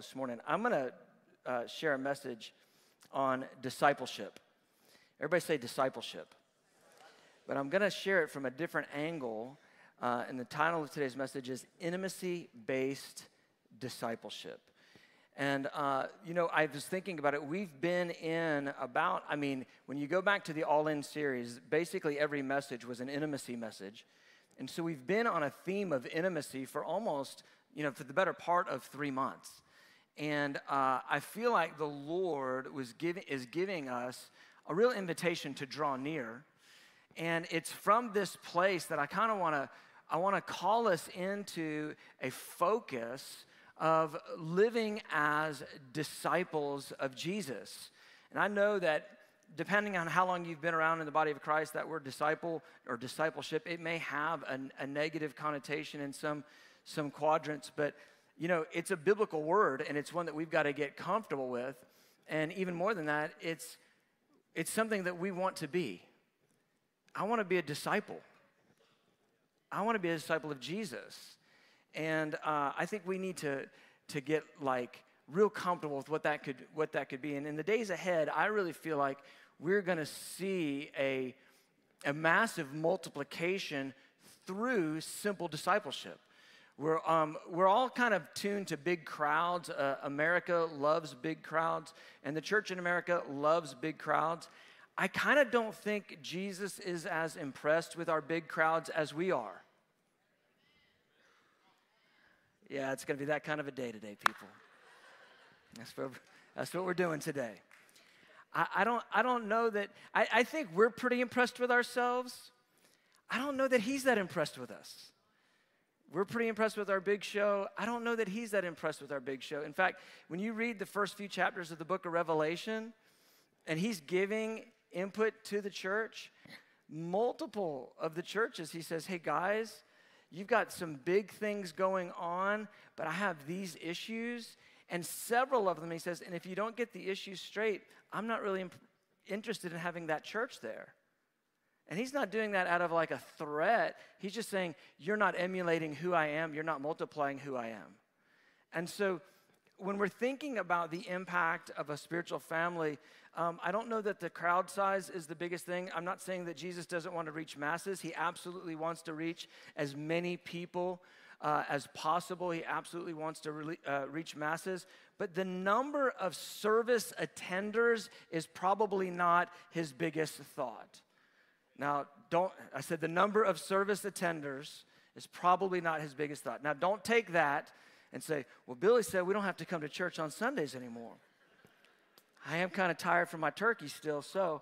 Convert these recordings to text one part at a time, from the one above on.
this morning. I'm going to uh, share a message on discipleship. Everybody say discipleship. But I'm going to share it from a different angle. Uh, and the title of today's message is Intimacy Based Discipleship. And, uh, you know, I was thinking about it. We've been in about, I mean, when you go back to the All In series, basically every message was an intimacy message. And so we've been on a theme of intimacy for almost, you know, for the better part of three months. And uh, I feel like the Lord was giving, is giving us a real invitation to draw near. And it's from this place that I kind of want to I want to call us into a focus of living as disciples of Jesus. And I know that depending on how long you've been around in the body of Christ, that word disciple or discipleship, it may have a, a negative connotation in some, some quadrants, but you know, it's a biblical word and it's one that we've got to get comfortable with. And even more than that, it's, it's something that we want to be. I want to be a disciple. I want to be a disciple of Jesus. And uh, I think we need to, to get like real comfortable with what that could, what that could be. And in the days ahead, I really feel like we're going to see a, a massive multiplication through simple discipleship. We're, um, we're all kind of tuned to big crowds. Uh, America loves big crowds, and the church in America loves big crowds. I kind of don't think Jesus is as impressed with our big crowds as we are. Yeah, it's going to be that kind of a day today, people. That's what, that's what we're doing today. I, I don't, I don't know that, I, I think we're pretty impressed with ourselves. I don't know that he's that impressed with us. We're pretty impressed with our big show. I don't know that he's that impressed with our big show. In fact, when you read the first few chapters of the book of Revelation, and he's giving input to the church, multiple of the churches, he says, Hey guys, you've got some big things going on, but I have these issues. And several of them, he says, and if you don't get the issues straight, I'm not really imp- interested in having that church there. And he's not doing that out of like a threat. He's just saying, You're not emulating who I am, you're not multiplying who I am. And so, when we're thinking about the impact of a spiritual family, um, I don't know that the crowd size is the biggest thing. I'm not saying that Jesus doesn't want to reach masses. He absolutely wants to reach as many people uh, as possible. He absolutely wants to re- uh, reach masses. But the number of service attenders is probably not his biggest thought. Now, don't, I said the number of service attenders is probably not his biggest thought. Now, don't take that and say, well, Billy said we don't have to come to church on Sundays anymore. I am kind of tired from my turkey still, so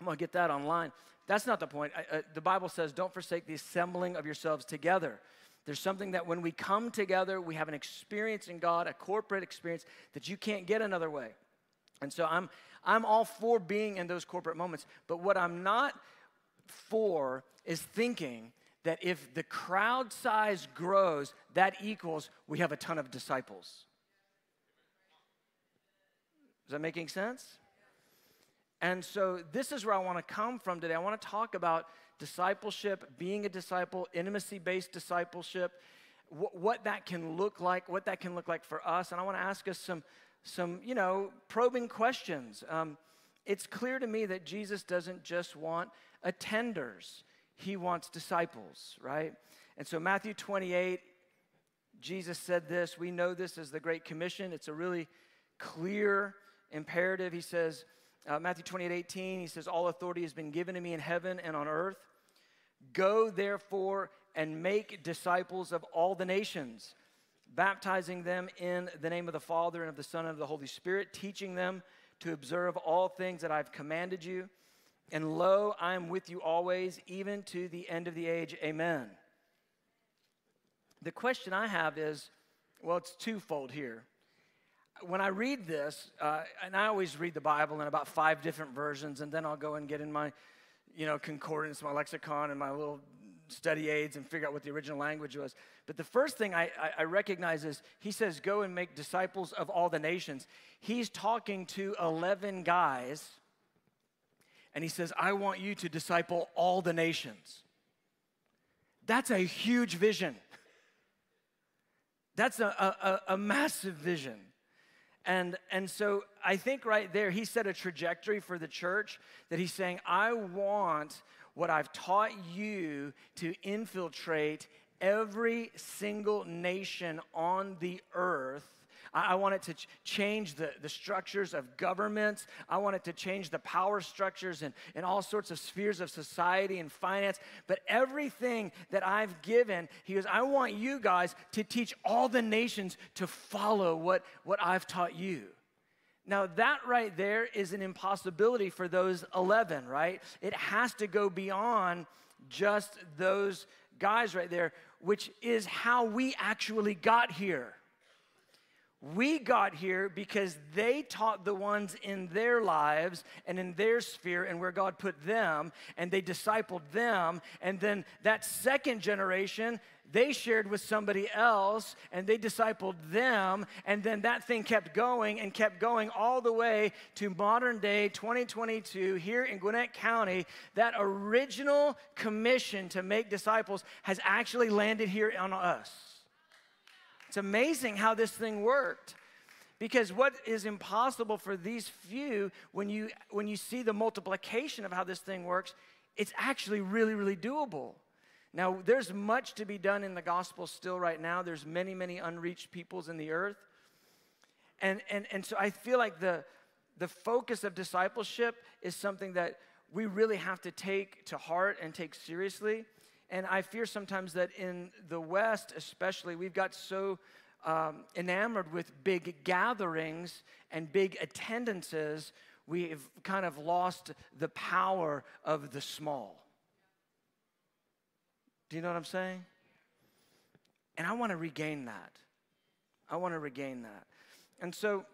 I'm going to get that online. That's not the point. I, uh, the Bible says, don't forsake the assembling of yourselves together. There's something that when we come together, we have an experience in God, a corporate experience that you can't get another way. And so I'm, I'm all for being in those corporate moments. But what I'm not for is thinking that if the crowd size grows, that equals we have a ton of disciples. Is that making sense? And so this is where I want to come from today. I want to talk about discipleship, being a disciple, intimacy based discipleship, wh- what that can look like, what that can look like for us. And I want to ask us some some, you know, probing questions. Um, it's clear to me that Jesus doesn't just want attenders, he wants disciples, right? And so, Matthew 28, Jesus said this. We know this as the Great Commission. It's a really clear imperative. He says, uh, Matthew 28, 18, he says, All authority has been given to me in heaven and on earth. Go therefore and make disciples of all the nations baptizing them in the name of the Father and of the Son and of the Holy Spirit, teaching them to observe all things that I've commanded you. And lo, I am with you always, even to the end of the age. Amen. The question I have is well, it's twofold here. When I read this, uh, and I always read the Bible in about five different versions, and then I'll go and get in my, you know, concordance, my lexicon, and my little study aids and figure out what the original language was. But the first thing I, I, I, recognize is he says, Go and make disciples of all the nations. He's talking to 11 guys, and he says, I want you to disciple all the nations. That's a huge vision. That's a, a, a massive vision. And, and so I think right there, he set a trajectory for the church that he's saying, I want what I've taught you to infiltrate every single nation on the earth I, want it to ch- change the, the structures of governments. I want it to change the power structures and, and all sorts of spheres of society and finance. But everything that I've given, he goes, I want you guys to teach all the nations to follow what, what I've taught you. Now, that right there is an impossibility for those 11, right? It has to go beyond just those guys right there, which is how we actually got here. We got here because they taught the ones in their lives and in their sphere and where God put them, and they discipled them. And then that second generation, they shared with somebody else and they discipled them. And then that thing kept going and kept going all the way to modern day 2022 here in Gwinnett County. That original commission to make disciples has actually landed here on us. It's amazing how this thing worked. Because what is impossible for these few, when you, when you see the multiplication of how this thing works, it's actually really, really doable. Now, there's much to be done in the gospel still right now. There's many, many unreached peoples in the earth. And, and, and so I feel like the, the focus of discipleship is something that we really have to take to heart and take seriously. And I fear sometimes that in the West, especially, we've got so um, enamored with big gatherings and big attendances, we've kind of lost the power of the small. Do you know what I'm saying? And I want to regain that. I want to regain that. And so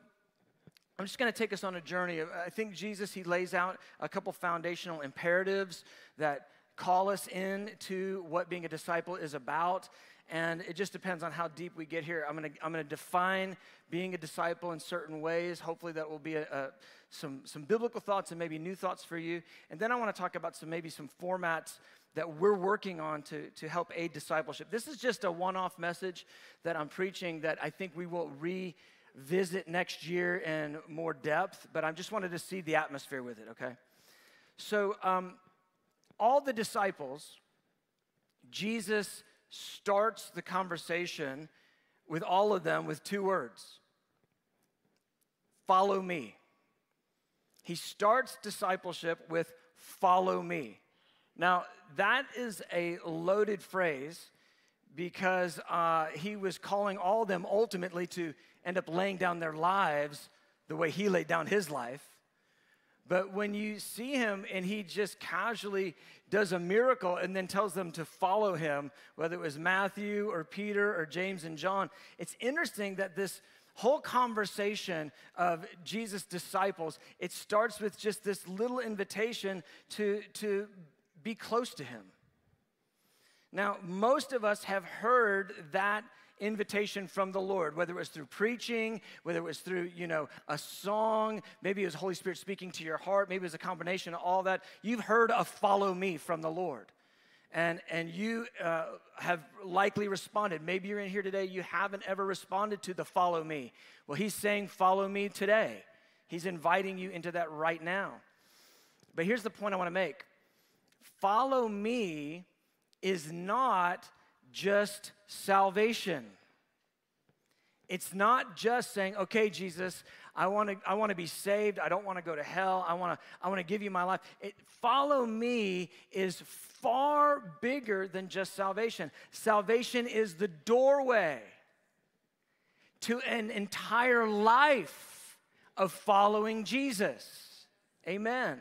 I'm just going to take us on a journey. I think Jesus, he lays out a couple foundational imperatives that call us into what being a disciple is about. And it just depends on how deep we get here. I'm going to I'm gonna define being a disciple in certain ways. Hopefully, that will be a, a, some, some biblical thoughts and maybe new thoughts for you. And then I want to talk about some maybe some formats that we're working on to, to help aid discipleship. This is just a one off message that I'm preaching that I think we will revisit next year in more depth, but I just wanted to see the atmosphere with it, okay? So, um, all the disciples, Jesus starts the conversation with all of them with two words follow me. He starts discipleship with follow me. Now, that is a loaded phrase because uh, he was calling all of them ultimately to end up laying down their lives the way he laid down his life. But when you see him and he just casually does a miracle and then tells them to follow him, whether it was Matthew or Peter or James and John, it's interesting that this whole conversation of Jesus' disciples, it starts with just this little invitation to, to be close to him. Now, most of us have heard that invitation from the Lord, whether it was through preaching, whether it was through, you know, a song, maybe it was Holy Spirit speaking to your heart, maybe it was a combination of all that. You've heard of follow me from the Lord. And, and you uh, have likely responded. Maybe you're in here today, you haven't ever responded to the follow me. Well, he's saying, follow me today. He's inviting you into that right now. But here's the point I want to make follow me is not just salvation. It's not just saying, okay, Jesus, I want to I want to be saved. I don't want to go to hell. I want to I want to give you my life. It, follow me is far bigger than just salvation. Salvation is the doorway to an entire life of following Jesus. Amen.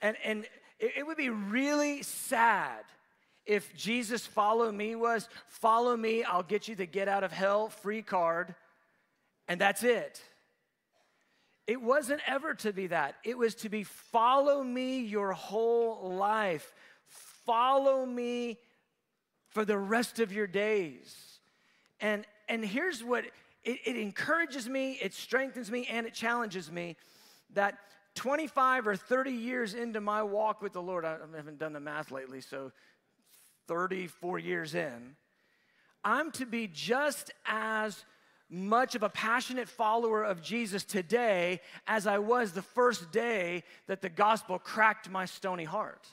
And and it, it would be really sad if Jesus follow me was follow me, I'll get you the get out of hell free card, and that's it. It wasn't ever to be that. It was to be follow me your whole life. Follow me for the rest of your days. And and here's what it, it encourages me, it strengthens me, and it challenges me that 25 or 30 years into my walk with the Lord, I haven't done the math lately, so 34 years in, I'm to be just as much of a passionate follower of Jesus today as I was the first day that the gospel cracked my stony heart.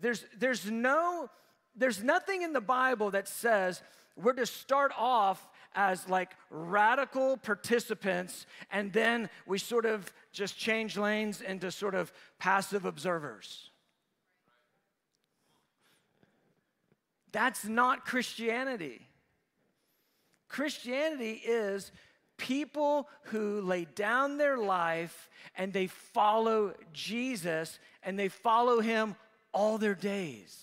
There's, there's, no, there's nothing in the Bible that says we're to start off as like radical participants and then we sort of just change lanes into sort of passive observers. That's not Christianity. Christianity is people who lay down their life and they follow Jesus and they follow him all their days.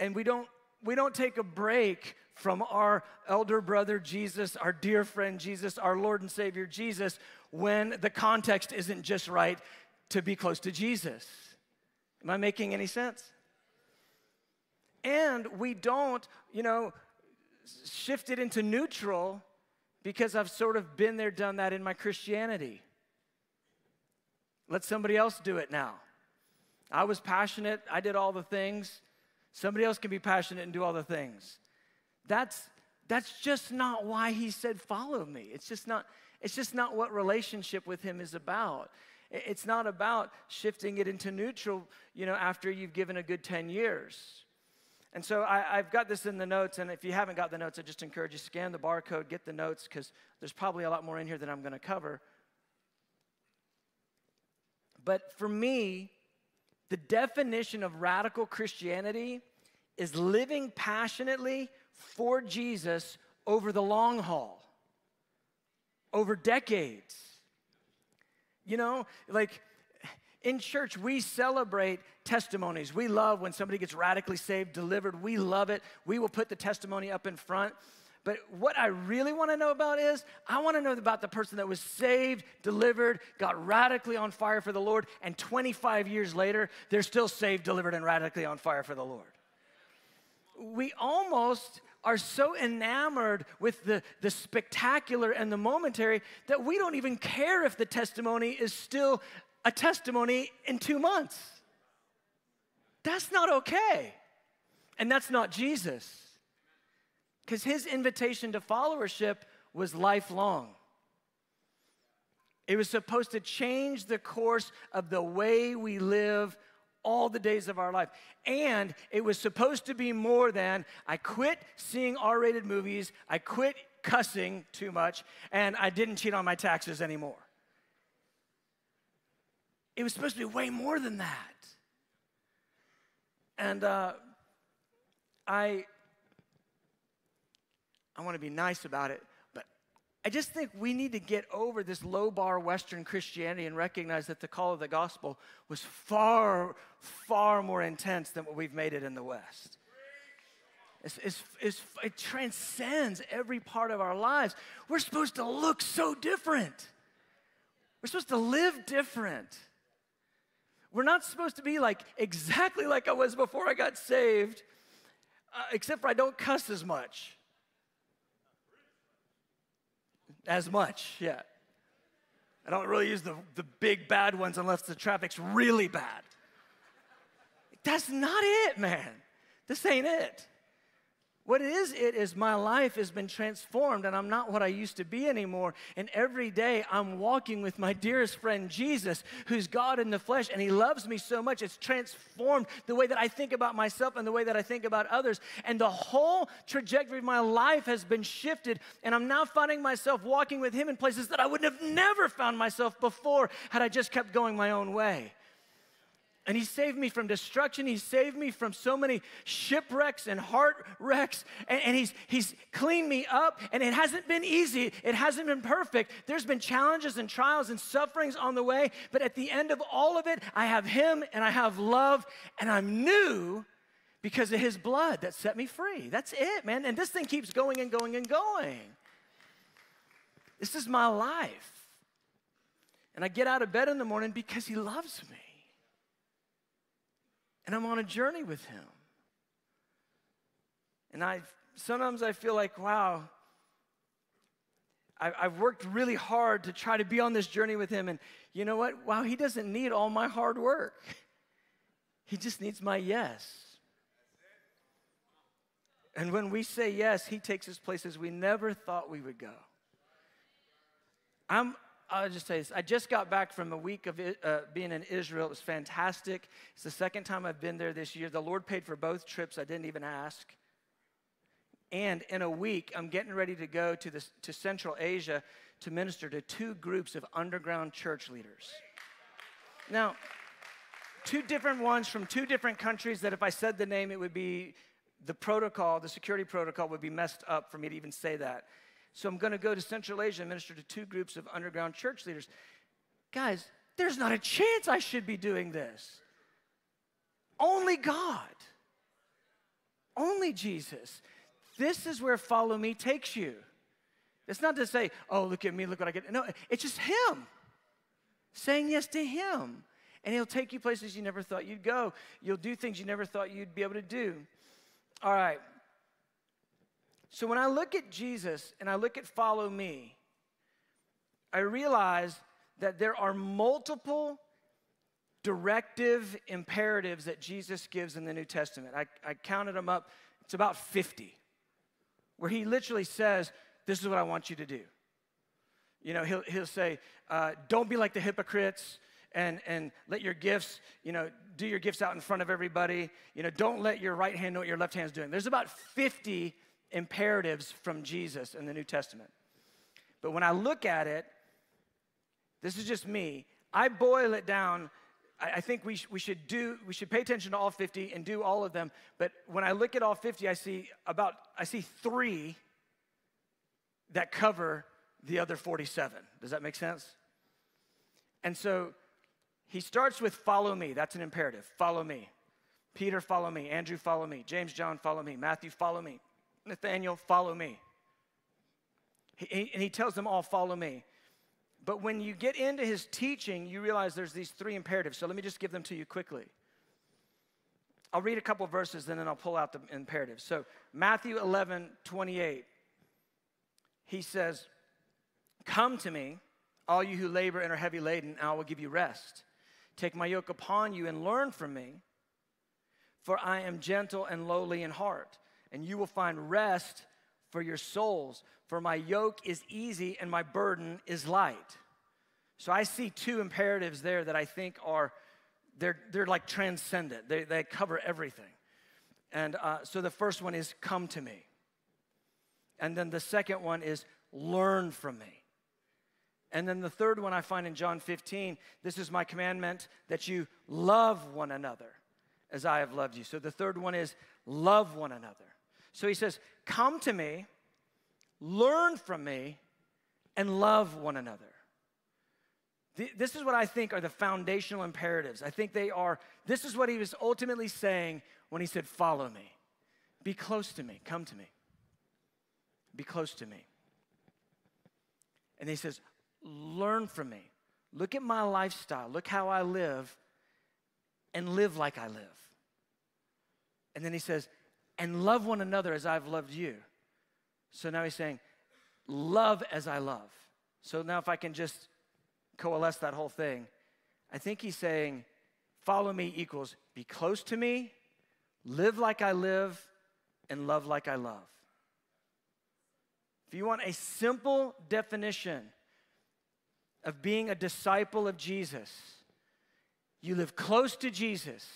And we don't we don't take a break from our elder brother Jesus, our dear friend Jesus, our Lord and Savior Jesus when the context isn't just right to be close to Jesus. Am I making any sense? And we don't, you know, shift it into neutral because I've sort of been there, done that in my Christianity. Let somebody else do it now. I was passionate, I did all the things. Somebody else can be passionate and do all the things. That's that's just not why he said follow me. It's just not it's just not what relationship with him is about. It's not about shifting it into neutral, you know, after you've given a good 10 years. And so I, have got this in the notes, and if you haven't got the notes, I just encourage you scan the barcode, get the notes, because there's probably a lot more in here than I'm going to cover. But for me, the definition of radical Christianity is living passionately for Jesus over the long haul, over decades. You know, like in church, we celebrate testimonies. We love when somebody gets radically saved, delivered. We love it. We will put the testimony up in front. But what I really want to know about is I want to know about the person that was saved, delivered, got radically on fire for the Lord, and 25 years later, they're still saved, delivered, and radically on fire for the Lord. We almost are so enamored with the, the spectacular and the momentary that we don't even care if the testimony is still a testimony in two months. That's not okay. And that's not Jesus. Because his invitation to followership was lifelong. It was supposed to change the course of the way we live all the days of our life. And it was supposed to be more than I quit seeing R rated movies, I quit cussing too much, and I didn't cheat on my taxes anymore. It was supposed to be way more than that. And uh, I, I want to be nice about it, I just think we need to get over this low bar Western Christianity and recognize that the call of the gospel was far, far more intense than what we've made it in the West. It's, it's, it's, it transcends every part of our lives. We're supposed to look so different. We're supposed to live different. We're not supposed to be like exactly like I was before I got saved, uh, except for I don't cuss as much. As much, yeah. I don't really use the, the big bad ones unless the traffic's really bad. That's not it, man. This ain't it. What it is, it is my life has been transformed and I'm not what I used to be anymore. And every day I'm walking with my dearest friend Jesus, who's God in the flesh, and He loves me so much. It's transformed the way that I think about myself and the way that I think about others. And the whole trajectory of my life has been shifted. And I'm now finding myself walking with Him in places that I wouldn't have never found myself before had I just kept going my own way. And he saved me from destruction. He saved me from so many shipwrecks and heart wrecks. And, and, he's, he's cleaned me up. And it hasn't been easy. It hasn't been perfect. There's been challenges and trials and sufferings on the way. But at the end of all of it, I have him and I have love. And I'm new because of his blood that set me free. That's it, man. And this thing keeps going and going and going. This is my life. And I get out of bed in the morning because he loves me and I'm on a journey with him. And I sometimes I feel like, wow, I, have worked really hard to try to be on this journey with him. And you know what? Wow, he doesn't need all my hard work. He just needs my yes. And when we say yes, He takes us places we never thought we would go. I'm, I'll just say this. I just got back from a week of uh, being in Israel. It was fantastic. It's the second time I've been there this year. The Lord paid for both trips. I didn't even ask. And in a week, I'm getting ready to go to, the, to Central Asia to minister to two groups of underground church leaders. Now, two different ones from two different countries that if I said the name, it would be the protocol, the security protocol would be messed up for me to even say that. So I'm going to go to Central Asia and minister to two groups of underground church leaders. Guys, there's not a chance I should be doing this. Only God. Only Jesus. This is where follow me takes you. It's not to say, oh, look at me, look what I get. No, it's just Him saying yes to Him. And He'll take you places you never thought you'd go. You'll do things you never thought you'd be able to do. All right. So when I look at Jesus and I look at follow me, I realize that there are multiple directive imperatives that Jesus gives in the New Testament. I, I counted them up, it's about 50, where he literally says, This is what I want you to do. You know, he'll, he'll say, uh, Don't be like the hypocrites and, and let your gifts, you know, do your gifts out in front of everybody. You know, don't let your right hand know what your left hand's doing. There's about 50 imperatives from Jesus in the New Testament. But when I look at it, this is just me. I boil it down. I, think we, sh- we should do, we should pay attention to all 50 and do all of them. But when I look at all 50, I see about, I see three that cover the other 47. Does that make sense? And so he starts with follow me. That's an imperative. Follow me. Peter, follow me. Andrew, follow me. James, John, follow me. Matthew, follow me. Nathaniel, follow me. He, and he tells them all, follow me. But when you get into his teaching, you realize there's these three imperatives. So let me just give them to you quickly. I'll read a couple verses and then I'll pull out the imperatives. So, Matthew 11, 28, he says, Come to me, all you who labor and are heavy laden, and I will give you rest. Take my yoke upon you and learn from me, for I am gentle and lowly in heart and you will find rest for your souls. For my yoke is easy and my burden is light. So I see two imperatives there that I think are, they're, they're like transcendent, they, they cover everything. And uh, so the first one is come to me. And then the second one is learn from me. And then the third one I find in John 15 this is my commandment that you love one another as I have loved you. So the third one is love one another. So he says, Come to me, learn from me, and love one another. This is what I think are the foundational imperatives. I think they are, this is what he was ultimately saying when he said, Follow me. Be close to me. Come to me. Be close to me. And he says, Learn from me. Look at my lifestyle. Look how I live and live like I live. And then he says, and love one another as I've loved you. So now he's saying, love as I love. So now, if I can just coalesce that whole thing, I think he's saying, follow me equals be close to me, live like I live, and love like I love. If you want a simple definition of being a disciple of Jesus, you live close to Jesus,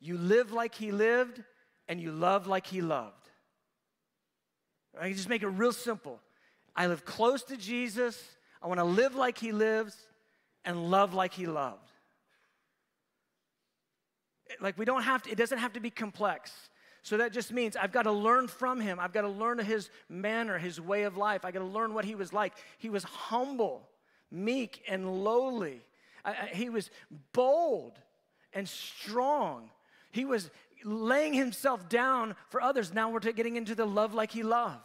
you live like he lived, and you love like he loved. I can just make it real simple. I live close to Jesus. I want to live like he lives and love like he loved. Like we don't have to, it doesn't have to be complex. So that just means I've got to learn from him. I've got to learn his manner, his way of life. I got to learn what he was like. He was humble, meek, and lowly. I, I, he was bold and strong. He was laying himself down for others. Now we're getting into the love like he loved.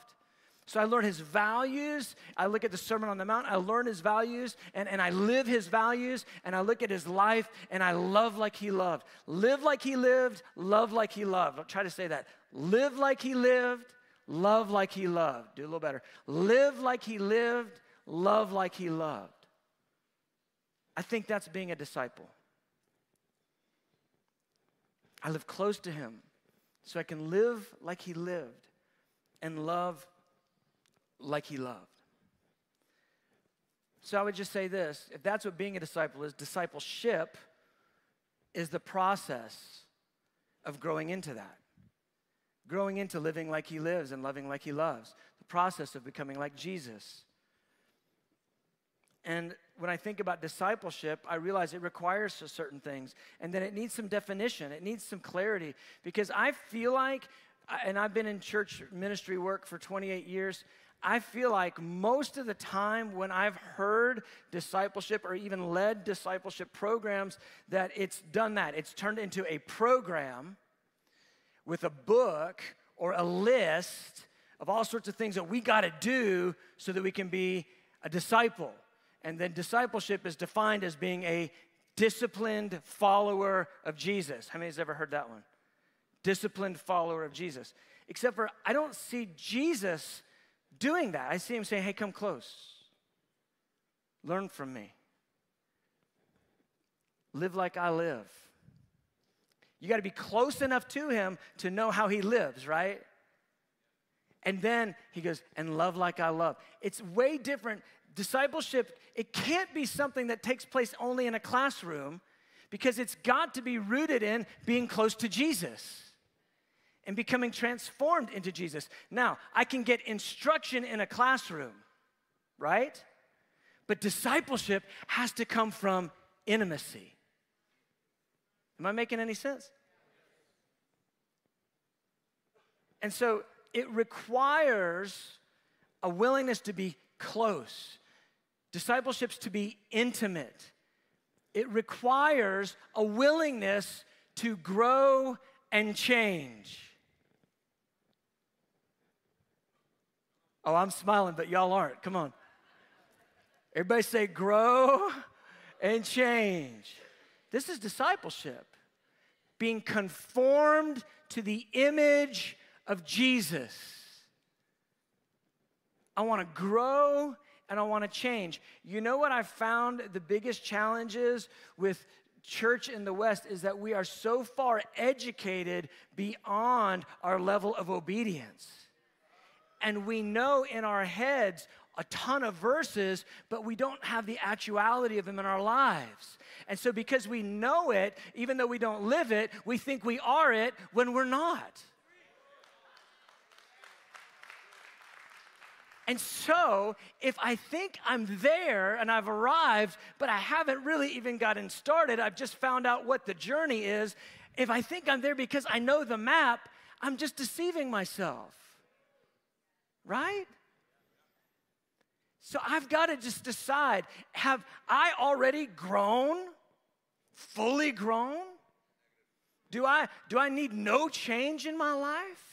So I learn his values. I look at the Sermon on the Mount. I learn his values and, and I live his values. And I look at his life and I love like he loved. Live like he lived, love like he loved. I'll try to say that. Live like he lived, love like he loved. Do a little better. Live like he lived, love like he loved. I think that's being a disciple. I live close to him. so I can live like he lived and love like he loved. So I would just say this if that's what being a disciple is, discipleship is the process of growing into that. Growing into living like he lives and loving like he loves. The process of becoming like Jesus. And when I think about discipleship, I realize it requires certain things. And then it needs some definition, it needs some clarity. Because I feel like, and I've been in church ministry work for 28 years, I feel like most of the time when I've heard discipleship or even led discipleship programs, that it's done that. It's turned into a program with a book or a list of all sorts of things that we got to do so that we can be a disciple. And then discipleship is defined as being a disciplined follower of Jesus. How many has ever heard that one? Disciplined follower of Jesus. Except for I don't see Jesus doing that. I see him saying, hey, come close. Learn from me. Live like I live. You got to be close enough to him to know how he lives, right? And then he goes, and love like I love. It's way different. Discipleship, it can't be something that takes place only in a classroom because it's got to be rooted in being close to Jesus and becoming transformed into Jesus. Now, I can get instruction in a classroom, right? But discipleship has to come from intimacy. Am I making any sense? And so it requires a willingness to be close, discipleship's to be intimate. It requires a willingness to grow and change. Oh, I'm smiling, but y'all aren't. Come on. Everybody say, grow and change. This is discipleship, being conformed to the image of Jesus. I want to grow and I want to change. You know what I found the biggest challenges with church in the West is that we are so far educated beyond our level of obedience and we know in our heads a ton of verses, but we don't have the actuality of them in our lives. And so, because we know it, even though we don't live it, we think we are it when we're not. And so, if I think I'm there and I've arrived, but I haven't really even gotten started, I've just found out what the journey is. If I think I'm there because I know the map, I'm just deceiving myself right? So I've got to just decide have I already grown, fully grown? Do I, do I need no change in my life?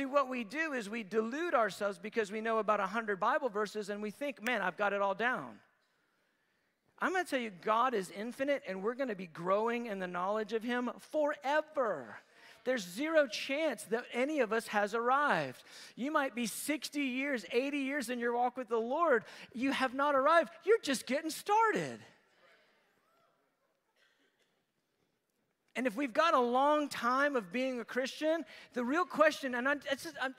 See, what we do is we delude ourselves because we know about 100 Bible verses and we think, man, I've got it all down. I'm going to tell you, God is infinite and we're going to be growing in the knowledge of Him forever there's zero chance that any of us has arrived. You might be 60 years, 80 years in your walk with the Lord. You have not arrived. You're just getting started. And if we've got a long time of being a Christian, the real question, and I'm, just, I'm,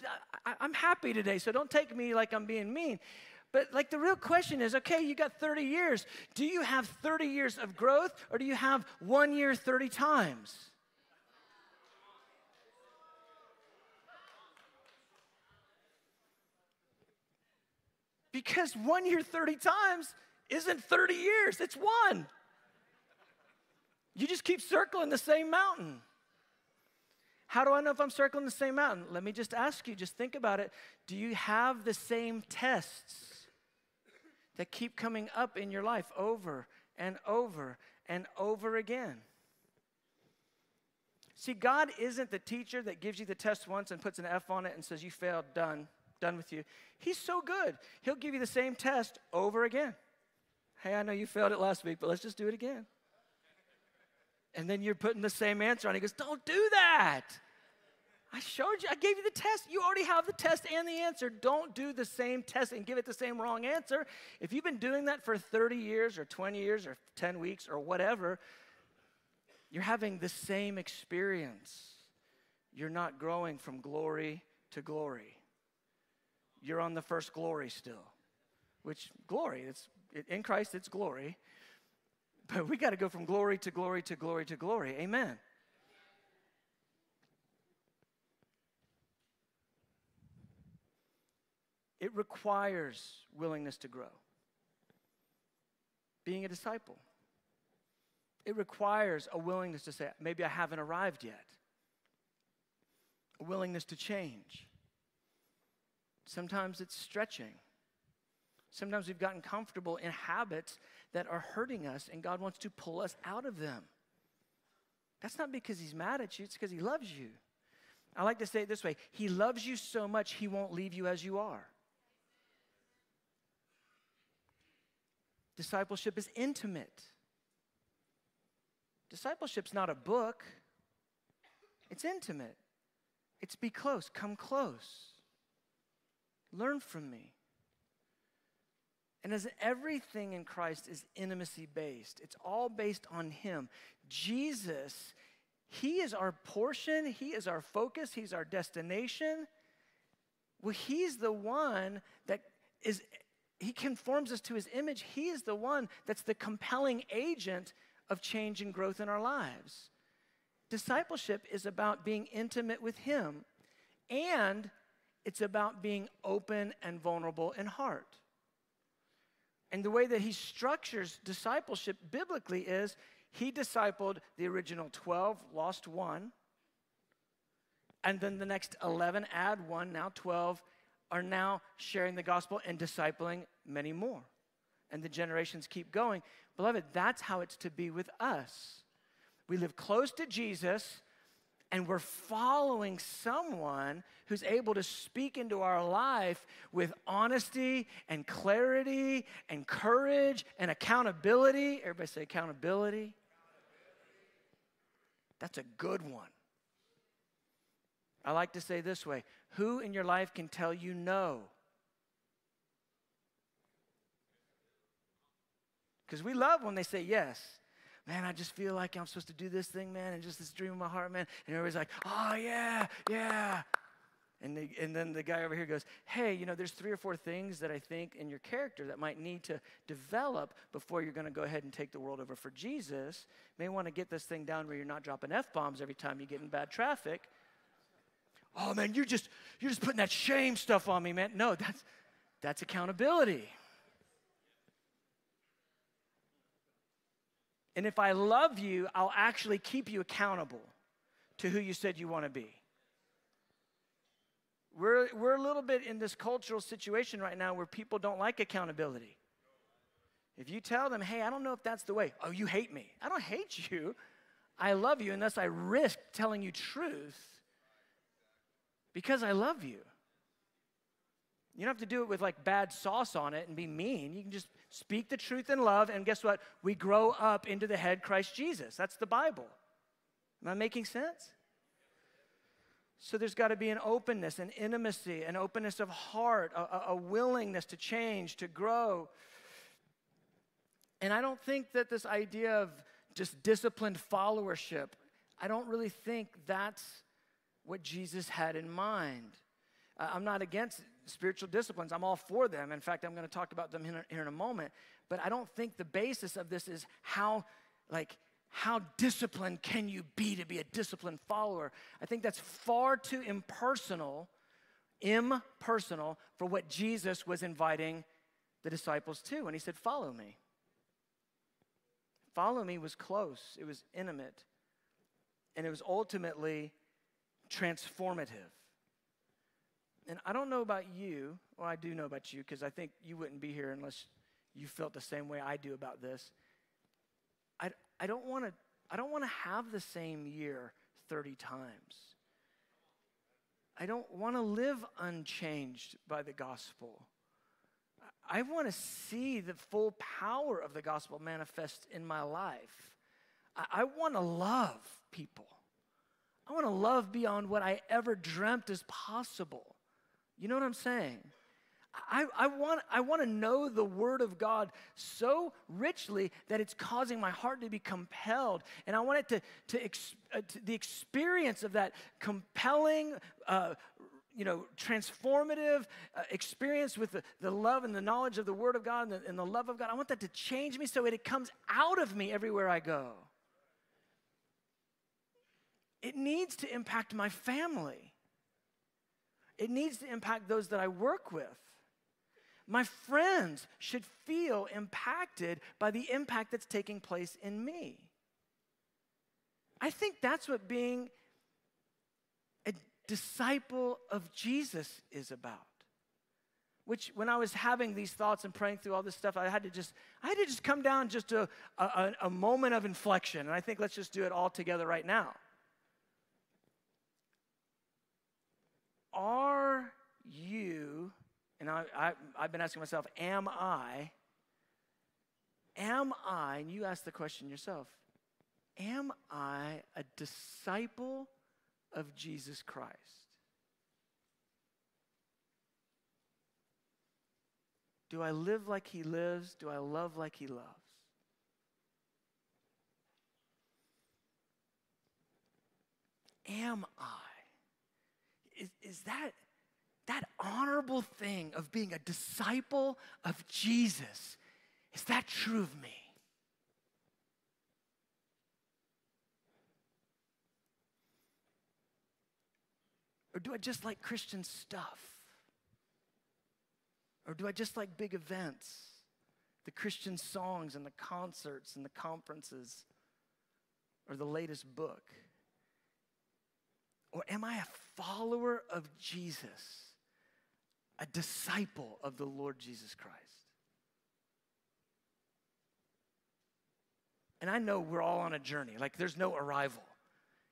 I'm happy today, so don't take me like I'm being mean. But like the real question is okay, you got 30 years. Do you have 30 years of growth or do you have one year 30 times? Because one year 30 times isn't 30 years, it's one. You just keep circling the same mountain. How do I know if I'm circling the same mountain? Let me just ask you, just think about it. Do you have the same tests that keep coming up in your life over and over and over again? See, God isn't the teacher that gives you the test once and puts an F on it and says, You failed, done done with you. He's so good. He'll give you the same test over again. Hey, I know you failed it last week, but let's just do it again. And then you're putting the same answer on. He goes, Don't do that. I showed you, I gave you the test. You already have the test and the answer. Don't do the same test and give it the same wrong answer. If you've been doing that for 30 years or 20 years or 10 weeks or whatever, you're having the same experience. you're not growing from glory to glory. You're on the first glory still, which glory, it's in Christ, it's glory. But we got to go from glory to glory to glory to glory. Amen. It requires willingness to grow. Being a disciple. It requires a willingness to say, maybe I haven't arrived yet. A willingness to change. Sometimes it's stretching. Sometimes we've gotten comfortable in habits that are hurting us, and God wants to pull us out of them. That's not because He's mad at you, it's because He loves you. I like to say it this way He loves you so much, He won't leave you as you are. Discipleship is intimate. Discipleship's not a book, it's intimate. It's be close, come close. Learn from me. And as everything in Christ is intimacy based, it's all based on Him. Jesus, He is our portion, He is our focus, He's our destination. Well, He's the one that is, He conforms us to His image. He is the one that's the compelling agent of change and growth in our lives. Discipleship is about being intimate with Him, and it's about being open and vulnerable in heart. And the way that he structures discipleship biblically is he discipled the original 12, lost one. And then the next 11, add one, now 12, are now sharing the gospel and discipling many more. And the generations keep going. Beloved, that's how it's to be with us. We live close to Jesus and we're following someone who's able to speak into our life with honesty and clarity and courage and accountability. Everybody say accountability. That's a good one. I like to say this way Who in your life can tell you no? Because we love when they say yes man, I just feel like I'm supposed to do this thing, man, and just this dream in my heart, man. And everybody's like, oh, yeah, yeah. And, and then the guy over here goes, hey, you know, there's three or four things that I think in your character that might need to develop before you're going to go ahead and take the world over for Jesus. You may want to get this thing down where you're not dropping F bombs every time you get in bad traffic. Oh, man, you're just, you're just putting that shame stuff on me, man. No, that's, that's accountability. And if I love you, I'll actually keep you accountable to who you said you want to be. We're, we're a little bit in this cultural situation right now where people don't like accountability. If you tell them, hey, I don't know if that's the way, oh, you hate me. I don't hate you. I love you unless I risk telling you truth because I love you. You don't have to do it with like bad sauce on it and be mean. You can just speak the truth in love, and guess what? We grow up into the head Christ Jesus. That's the Bible. Am I making sense? So there's got to be an openness, an intimacy, an openness of heart, a, a, willingness to change, to grow. And I don't think that this idea of just disciplined followership, I don't really think that's what Jesus had in mind. I'm not against spiritual disciplines. I'm all for them. In fact, I'm going to talk about them here, here in a moment. But I don't think the basis of this is how, like, how disciplined can you be to be a disciplined follower? I think that's far too impersonal, impersonal for what Jesus was inviting the disciples to. And he said, Follow me. Follow me was close, it was intimate, and it was ultimately transformative. And I don't know about you, well, I do know about you because I think you wouldn't be here unless you felt the same way I do about this. I, I don't want to I don't want to have the same year 30 times. I don't want to live unchanged by the gospel. I want to see the full power of the gospel manifest in my life. I, I want to love people. I want to love beyond what I ever dreamt is possible. You know what I'm saying? I, I, want, I want to know the Word of God so richly that it's causing my heart to be compelled. And I want it to, to, ex, uh, to the experience of that compelling, uh, you know, transformative uh, experience with the, the love and the knowledge of the Word of God and the, and the love of God. I want that to change me so it comes out of me everywhere I go. It needs to impact my family. It needs to impact those that I work with. My friends should feel impacted by the impact that's taking place in me. I think that's what being a disciple of Jesus is about. Which, when I was having these thoughts and praying through all this stuff, I had to just, I had to just come down just to a, a, a moment of inflection. And I think let's just do it all together right now. Are you and I, I, I've been asking myself, am I, am I, and you ask the question yourself, am I a disciple of Jesus Christ? Do I live like he lives? Do I love like he loves? Am I? Is, is that that honorable thing of being a disciple of Jesus, is that true of me? Or do I just like Christian stuff? Or do I just like big events, the Christian songs and the concerts and the conferences, or the latest book? Or am I a follower of Jesus? a disciple of the Lord Jesus Christ. And I know we're all on a journey, like there's no arrival.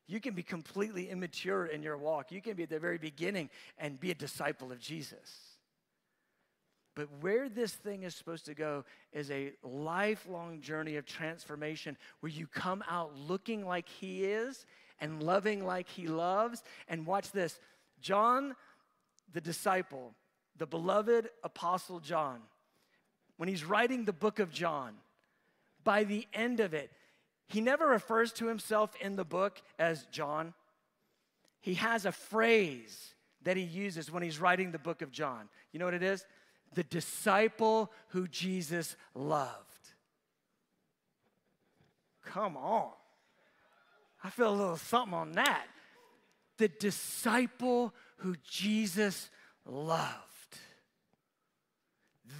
You can be completely immature in your walk. You can be at the very beginning and be a disciple of Jesus. But where this thing is supposed to go is a lifelong journey of transformation where you come out looking like He is and loving like He loves. And watch this John, the disciple, the beloved Apostle John, when he's writing the book of John, by the end of it, he never refers to himself in the book as John. He has a phrase that he uses when he's writing the book of John. You know what it is? The disciple who Jesus loved. Come on. I feel a little something on that. The disciple who Jesus loved.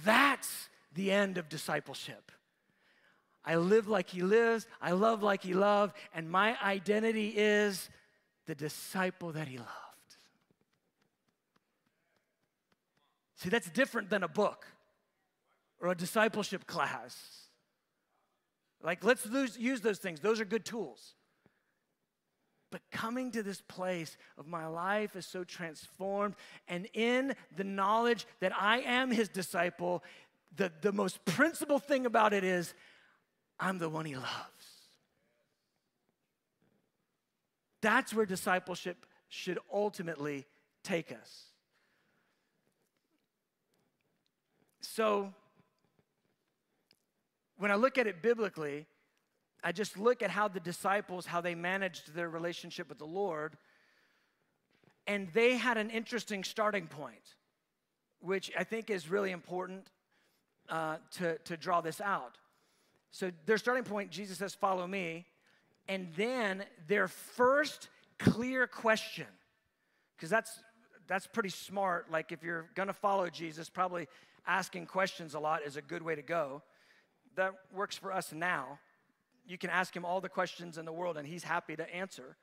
That's the end of discipleship. I live like he lives, I love like he loved, and my identity is the disciple that he loved. See, that's different than a book or a discipleship class. Like, let's lose, use those things, those are good tools. But coming to this place of my life is so transformed, and in the knowledge that I am his disciple, the, the most principal thing about it is I'm the one he loves. That's where discipleship should ultimately take us. So, when I look at it biblically, I just look at how the disciples, how they managed their relationship with the Lord, and they had an interesting starting point, which I think is really important uh, to, to draw this out. So, their starting point, Jesus says, Follow me. And then their first clear question, because that's, that's pretty smart. Like, if you're gonna follow Jesus, probably asking questions a lot is a good way to go. That works for us now you can ask him all the questions in the world and he's happy to answer.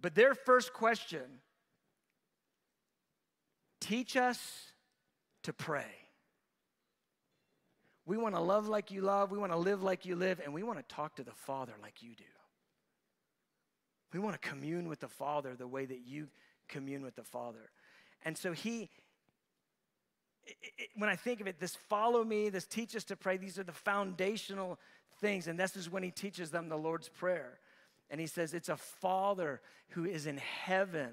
But their first question teach us to pray. We want to love like you love, we want to live like you live, and we want to talk to the Father like you do. We want to commune with the Father the way that you commune with the Father. And so he, when I think of it, this follow me, this teach us to pray, these are the foundational things. And this is when he teaches them the Lord's Prayer. And he says, It's a Father who is in heaven,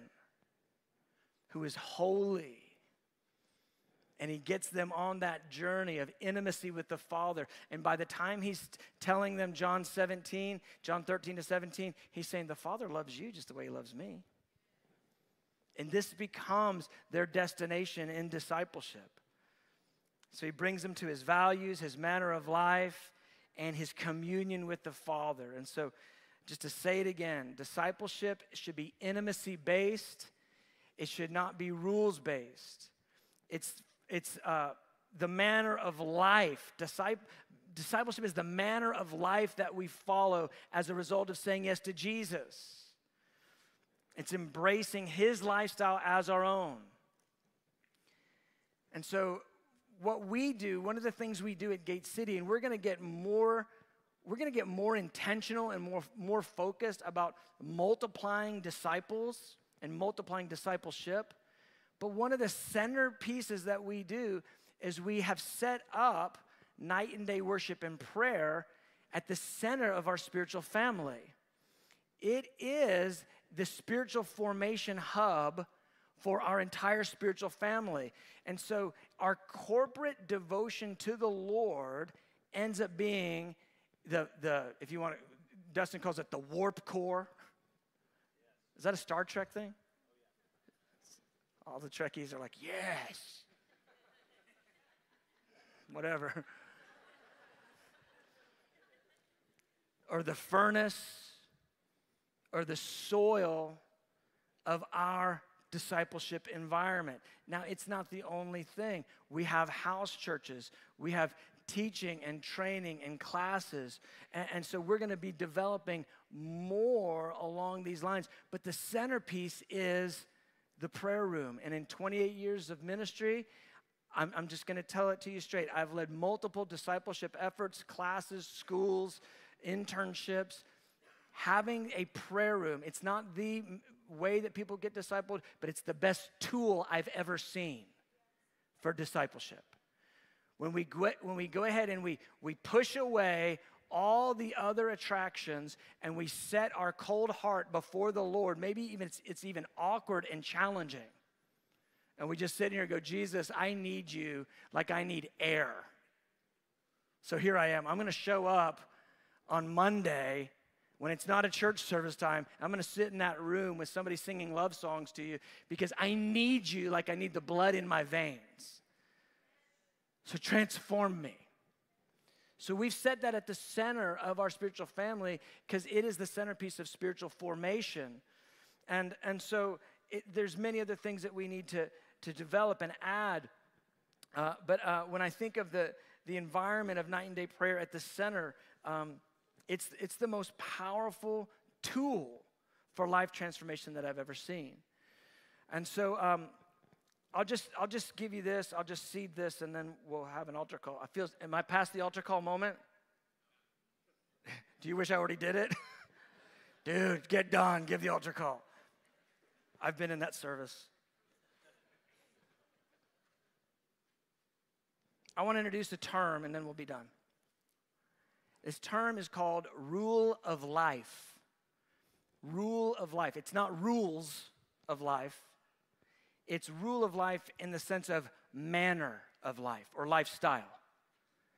who is holy. And he gets them on that journey of intimacy with the Father. And by the time he's telling them John 17, John 13 to 17, he's saying, The Father loves you just the way he loves me. And this becomes their destination in discipleship. So he brings them to his values, his manner of life, and his communion with the Father. And so, just to say it again, discipleship should be intimacy based, it should not be rules based. It's, it's uh, the manner of life. discipleship is the manner of life that we follow as a result of saying yes to Jesus. It's embracing his lifestyle as our own. And so, what we do, one of the things we do at Gate City, and we're going to get more, we're going to get more intentional and more, more focused about multiplying disciples and multiplying discipleship. But one of the centerpieces that we do is we have set up night and day worship and prayer at the center of our spiritual family. It is the spiritual formation hub for our entire spiritual family. And so our corporate devotion to the Lord ends up being the, the if you want to, Dustin calls it the warp core. Is that a Star Trek thing? All the Trekkies are like, yes. Whatever. or the furnace or the soil of our discipleship environment. Now, it's not the only thing. We have house churches, we have teaching and training and classes. And, and so we're going to be developing more along these lines. But the centerpiece is the prayer room. And in 28 years of ministry, I'm, I'm just going to tell it to you straight. I've led multiple discipleship efforts, classes, schools, internships having a prayer room, it's not the way that people get discipled, but it's the best tool I've ever seen for discipleship. When we go, when we go ahead and we, we push away all the other attractions and we set our cold heart before the Lord, maybe even it's, it's even awkward and challenging. And we just sit here and go, Jesus, I need you like I need air. So here I am. I'm going to show up on Monday when it's not a church service time, I'm going to sit in that room with somebody singing love songs to you because I need you like I need the blood in my veins. So transform me. So we've set that at the center of our spiritual family because it is the centerpiece of spiritual formation. And, and so it, there's many other things that we need to, to develop and add. Uh, but uh, when I think of the, the environment of night and day prayer at the center, um, it's, it's the most powerful tool for life transformation that I've ever seen. And so um, I'll just I'll just give you this. I'll just seed this, and then we'll have an altar call. I feel. Am I past the altar call moment? Do you wish I already did it? Dude, get done. Give the altar call. I've been in that service. I want to introduce a term, and then we'll be done. This term is called rule of life. Rule of life. It's not rules of life, it's rule of life in the sense of manner of life or lifestyle.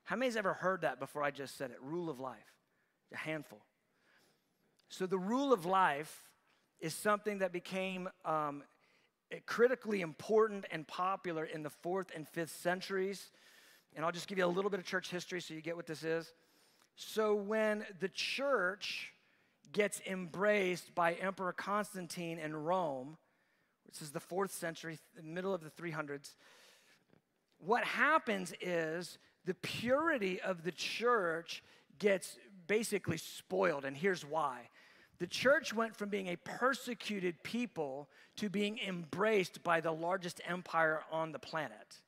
How many has ever heard that before I just said it? Rule of life. A handful. So, the rule of life is something that became um, critically important and popular in the fourth and fifth centuries. And I'll just give you a little bit of church history so you get what this is. So when the church gets embraced by Emperor Constantine in Rome, which is the fourth century, middle of the 300s, what happens is the purity of the church gets basically spoiled. And here's why. The church went from being a persecuted people to being embraced by the largest empire on the planet.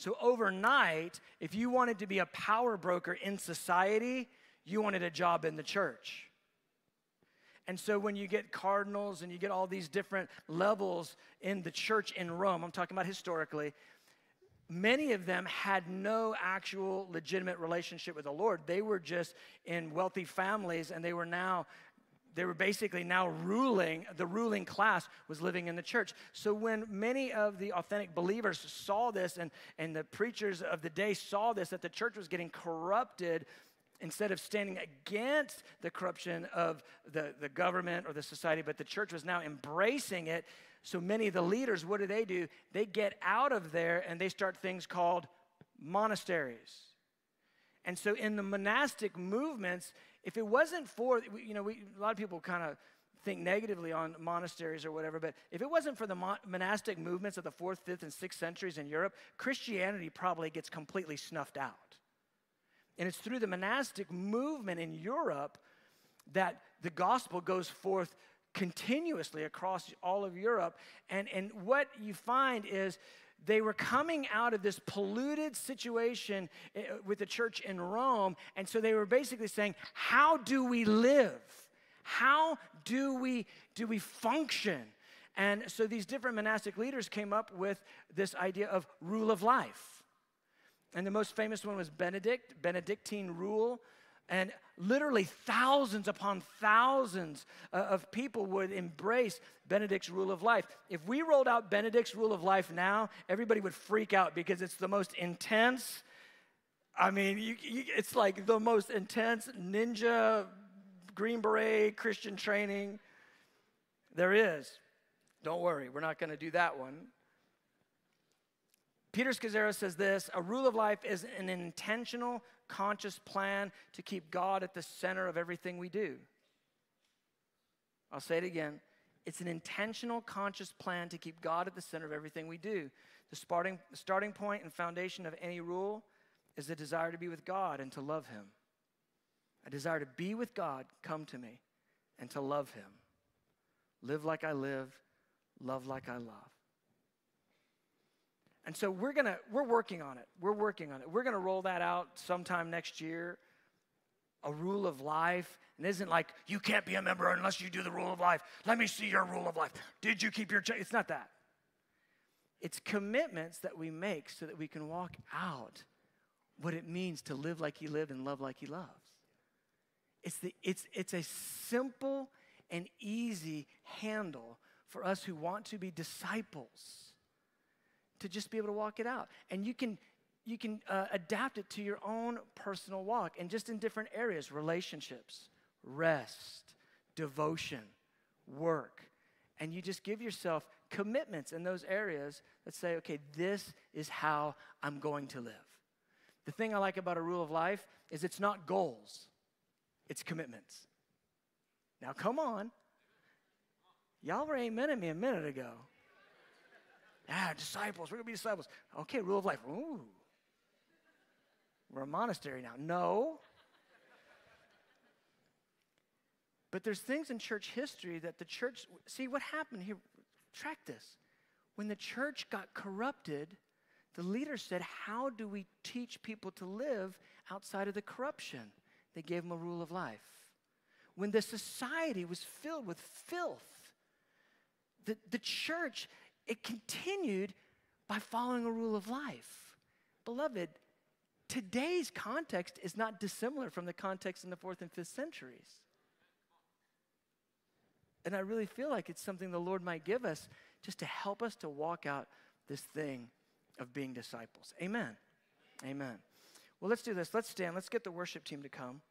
So, overnight, if you wanted to be a power broker in society, you wanted a job in the church. And so, when you get cardinals and you get all these different levels in the church in Rome, I'm talking about historically, many of them had no actual legitimate relationship with the Lord. They were just in wealthy families and they were now they were basically now ruling, the ruling class was living in the church. So when many of the authentic believers saw this and, and the preachers of the day saw this, that the church was getting corrupted, instead of standing against the corruption of the, the government or the society, but the church was now embracing it. So many of the leaders, what do they do? They get out of there and they start things called monasteries. And so in the monastic movements, if it wasn't for, you know, we, a lot of people kind of think negatively on monasteries or whatever, but if it wasn't for the monastic movements of the fourth, fifth, and sixth centuries in Europe, Christianity probably gets completely snuffed out. And it's through the monastic movement in Europe that the gospel goes forth continuously across all of Europe. And, and what you find is they were coming out of this polluted situation eh, with the church in Rome. And so they were basically saying, How do we live? How do we, do we function? And so these different monastic leaders came up with this idea of rule of life. And the most famous one was Benedict, Benedictine rule. And literally thousands upon thousands uh, of people would embrace Benedict's rule of life. If we rolled out Benedict's rule of life now, everybody would freak out because it's the most intense. I mean, you, you, it's like the most intense ninja, Green Beret, Christian training there is. Don't worry, we're not going to do that one. Peter Scazzero says this a rule of life is an intentional, conscious plan to keep God at the center of everything we do. I'll say it again. It's an intentional, conscious plan to keep God at the center of everything we do. The starting, starting point and foundation of any rule is the desire to be with God and to love Him. A desire to be with God, come to me, and to love Him. Live like I live, love like I love. And so we're gonna we're working on it. We're working on it. We're gonna roll that out sometime next year. A rule of life. And isn't like you can't be a member unless you do the rule of life. Let me see your rule of life. Did you keep your it's not that. It's commitments that we make so that we can walk out what it means to live like he lived and love like he loves. It's, the, it's, it's a simple and easy handle for us who want to be disciples to just be able to walk it out. And you can you can uh, adapt it to your own personal walk and just in different areas relationships, rest, devotion, work. And you just give yourself commitments in those areas that say, okay, this is how I'm going to live. The thing I like about a rule of life is it's not goals, it's commitments. Now, come on. Y'all were amen at me a minute ago. Ah, disciples. We're going to be disciples. Okay, rule of life. Ooh. We're a monastery now. No. But there's things in church history that the church, see what happened here, track this. When the church got corrupted, the leader said, How do we teach people to live outside of the corruption? They gave them a rule of life. When the society was filled with filth, the, the church it continued by following a rule of life. Beloved, today's context is not dissimilar from the context in the fourth and fifth centuries. And I really feel like it's something the Lord might give us just to help us to walk out this thing of being disciples. Amen. Amen. Well, let's do this. Let's stand. Let's get the worship team to come.